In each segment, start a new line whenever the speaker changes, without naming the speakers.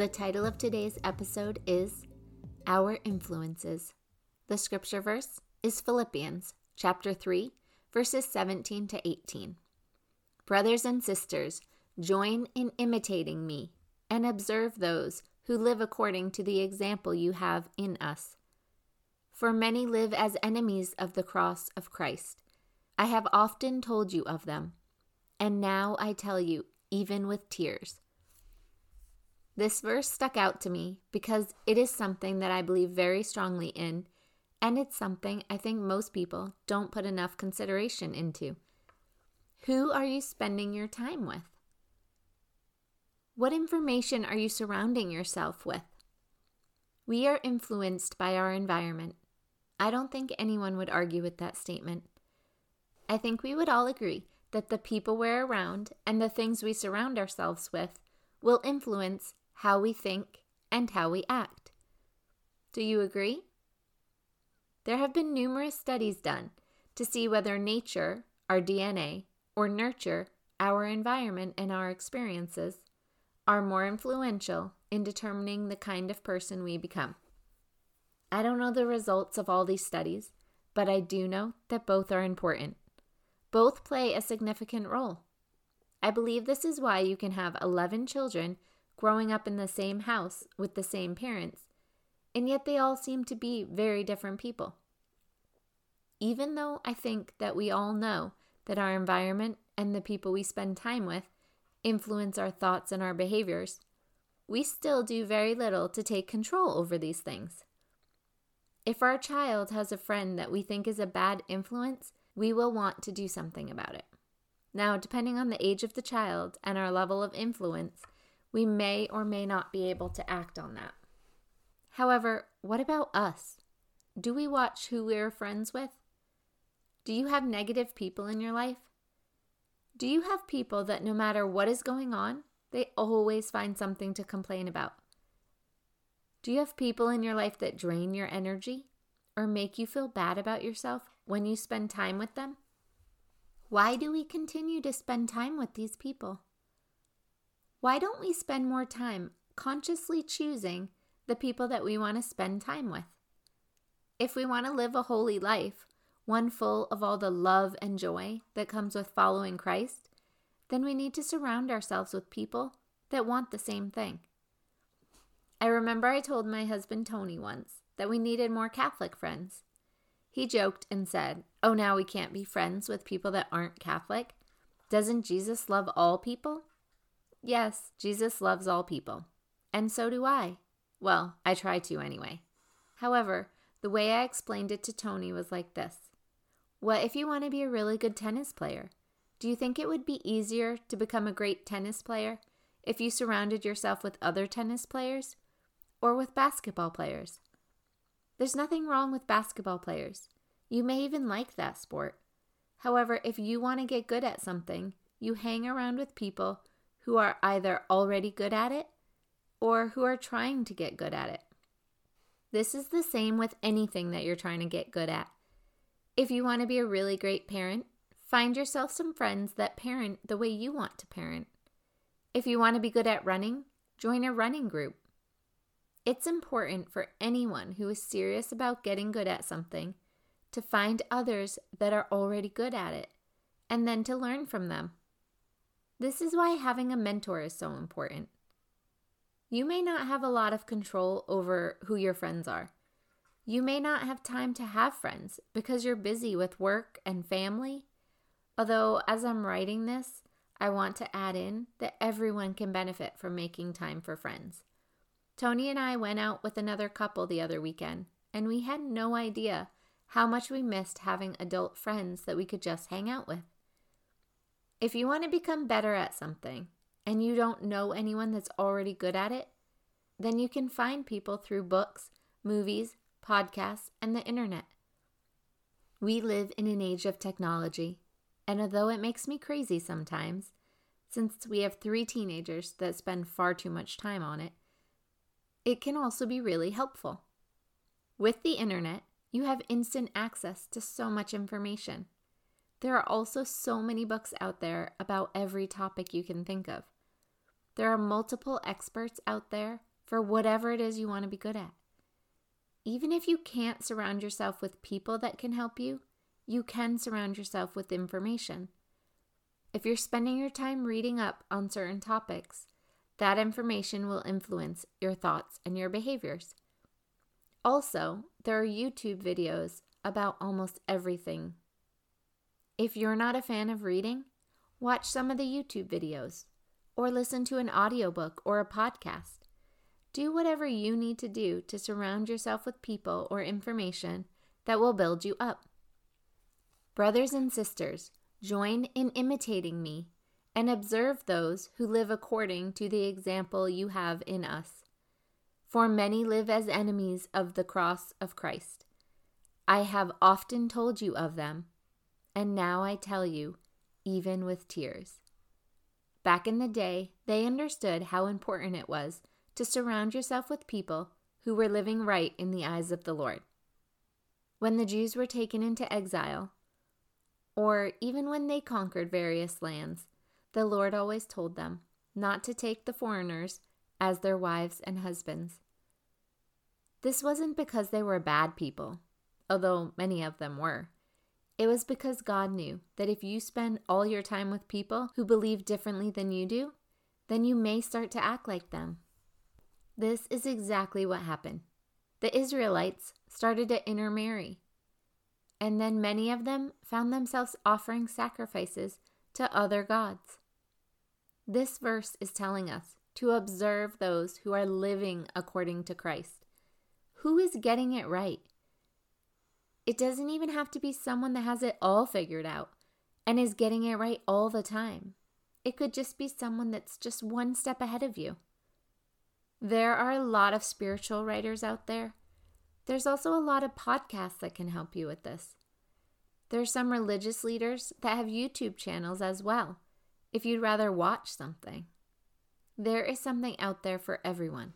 The title of today's episode is Our Influences. The scripture verse is Philippians chapter 3, verses 17 to 18. Brothers and sisters, join in imitating me and observe those who live according to the example you have in us. For many live as enemies of the cross of Christ. I have often told you of them, and now I tell you, even with tears. This verse stuck out to me because it is something that I believe very strongly in, and it's something I think most people don't put enough consideration into. Who are you spending your time with? What information are you surrounding yourself with? We are influenced by our environment. I don't think anyone would argue with that statement. I think we would all agree that the people we're around and the things we surround ourselves with will influence how we think, and how we act. Do you agree? There have been numerous studies done to see whether nature, our DNA, or nurture, our environment and our experiences, are more influential in determining the kind of person we become. I don't know the results of all these studies, but I do know that both are important. Both play a significant role. I believe this is why you can have 11 children growing up in the same house with the same parents, and yet they all seem to be very different people. Even though I think that we all know that our environment and the people we spend time with influence our thoughts and our behaviors, we still do very little to take control over these things. If our child has a friend that we think is a bad influence, we will want to do something about it. Now, depending on the age of the child and our level of influence, we may or may not be able to act on that. However, what about us? Do we watch who we're friends with? Do you have negative people in your life? Do you have people that no matter what is going on, they always find something to complain about? Do you have people in your life that drain your energy or make you feel bad about yourself when you spend time with them? Why do we continue to spend time with these people? Why don't we spend more time consciously choosing the people that we want to spend time with? If we want to live a holy life, one full of all the love and joy that comes with following Christ, then we need to surround ourselves with people that want the same thing. I remember I told my husband Tony once that we needed more Catholic friends. He joked and said, Oh, now we can't be friends with people that aren't Catholic. Doesn't Jesus love all people? Yes, Jesus loves all people. And so do I. Well, I try to anyway. However, the way I explained it to Tony was like this What if you want to be a really good tennis player? Do you think it would be easier to become a great tennis player if you surrounded yourself with other tennis players or with basketball players? There's nothing wrong with basketball players. You may even like that sport. However, if you want to get good at something, you hang around with people who are either already good at it or who are trying to get good at it. This is the same with anything that you're trying to get good at. If you want to be a really great parent, find yourself some friends that parent the way you want to parent. If you want to be good at running, join a running group. It's important for anyone who is serious about getting good at something to find others that are already good at it and then to learn from them. This is why having a mentor is so important. You may not have a lot of control over who your friends are. You may not have time to have friends because you're busy with work and family. Although, as I'm writing this, I want to add in that everyone can benefit from making time for friends. Tony and I went out with another couple the other weekend, and we had no idea how much we missed having adult friends that we could just hang out with. If you want to become better at something, and you don't know anyone that's already good at it, then you can find people through books, movies, podcasts, and the internet. We live in an age of technology, and although it makes me crazy sometimes, since we have three teenagers that spend far too much time on it, it can also be really helpful. With the internet, you have instant access to so much information. There are also so many books out there about every topic you can think of. There are multiple experts out there for whatever it is you want to be good at. Even if you can't surround yourself with people that can help you, you can surround yourself with information. If you're spending your time reading up on certain topics, that information will influence your thoughts and your behaviors. Also, there are YouTube videos about almost everything. If you're not a fan of reading, watch some of the YouTube videos or listen to an audiobook or a podcast. Do whatever you need to do to surround yourself with people or information that will build you up. Brothers and sisters, join in imitating me and observe those who live according to the example you have in us. For many live as enemies of the cross of Christ. I have often told you of them, and now I tell you, even with tears. Back in the day, they understood how important it was to surround yourself with people who were living right in the eyes of the Lord. When the Jews were taken into exile, or even when they conquered various lands, the Lord always told them not to take the foreigners as their wives and husbands. This wasn't because they were bad people, although many of them were. It was because God knew that if you spend all your time with people who believe differently than you do, then you may start to act like them. This is exactly what happened. The Israelites started to intermarry, and then many of them found themselves offering sacrifices to other gods. This verse is telling us to observe those who are living according to Christ. Who is getting it right? It doesn't even have to be someone that has it all figured out and is getting it right all the time. It could just be someone that's just one step ahead of you. There are a lot of spiritual writers out there. There's also a lot of podcasts that can help you with this. There are some religious leaders that have YouTube channels as well if you'd rather watch something. There is something out there for everyone.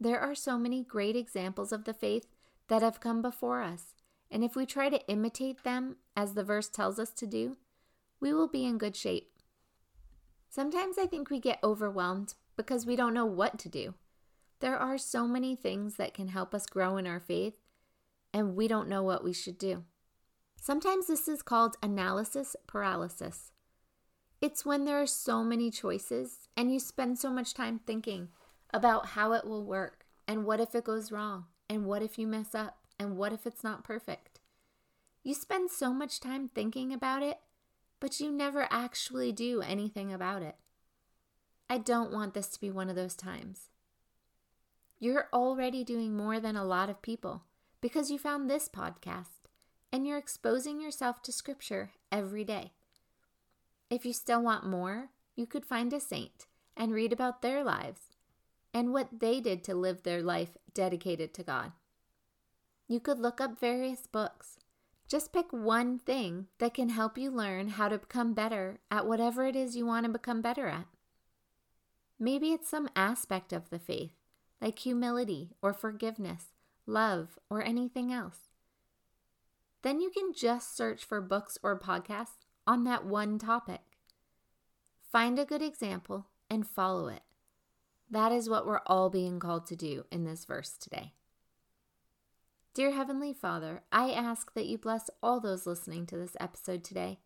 There are so many great examples of the faith that have come before us, and if we try to imitate them as the verse tells us to do, we will be in good shape. Sometimes I think we get overwhelmed because we don't know what to do. There are so many things that can help us grow in our faith, and we don't know what we should do. Sometimes this is called analysis paralysis. It's when there are so many choices and you spend so much time thinking about how it will work and what if it goes wrong and what if you mess up and what if it's not perfect. You spend so much time thinking about it, but you never actually do anything about it. I don't want this to be one of those times. You're already doing more than a lot of people because you found this podcast and you're exposing yourself to Scripture every day. If you still want more, you could find a saint and read about their lives and what they did to live their life dedicated to God. You could look up various books. Just pick one thing that can help you learn how to become better at whatever it is you want to become better at. Maybe it's some aspect of the faith, like humility or forgiveness, love, or anything else. Then you can just search for books or podcasts on that one topic. Find a good example and follow it. That is what we're all being called to do in this verse today. Dear Heavenly Father, I ask that you bless all those listening to this episode today.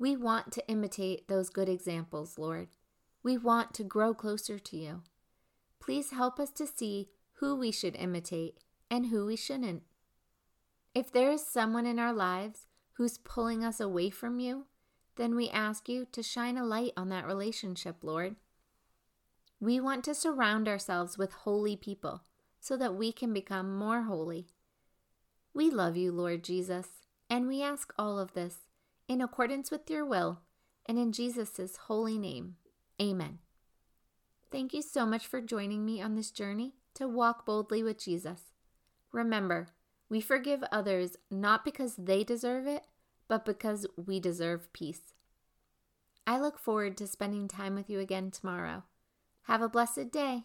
We want to imitate those good examples, Lord. We want to grow closer to you. Please help us to see who we should imitate and who we shouldn't. If there is someone in our lives who's pulling us away from you, then we ask you to shine a light on that relationship, Lord. We want to surround ourselves with holy people so that we can become more holy. We love you, Lord Jesus, and we ask all of this in accordance with your will and in Jesus' holy name. Amen. Thank you so much for joining me on this journey to walk boldly with Jesus. Remember, we forgive others not because they deserve it, but because we deserve peace. I look forward to spending time with you again tomorrow. Have a blessed day.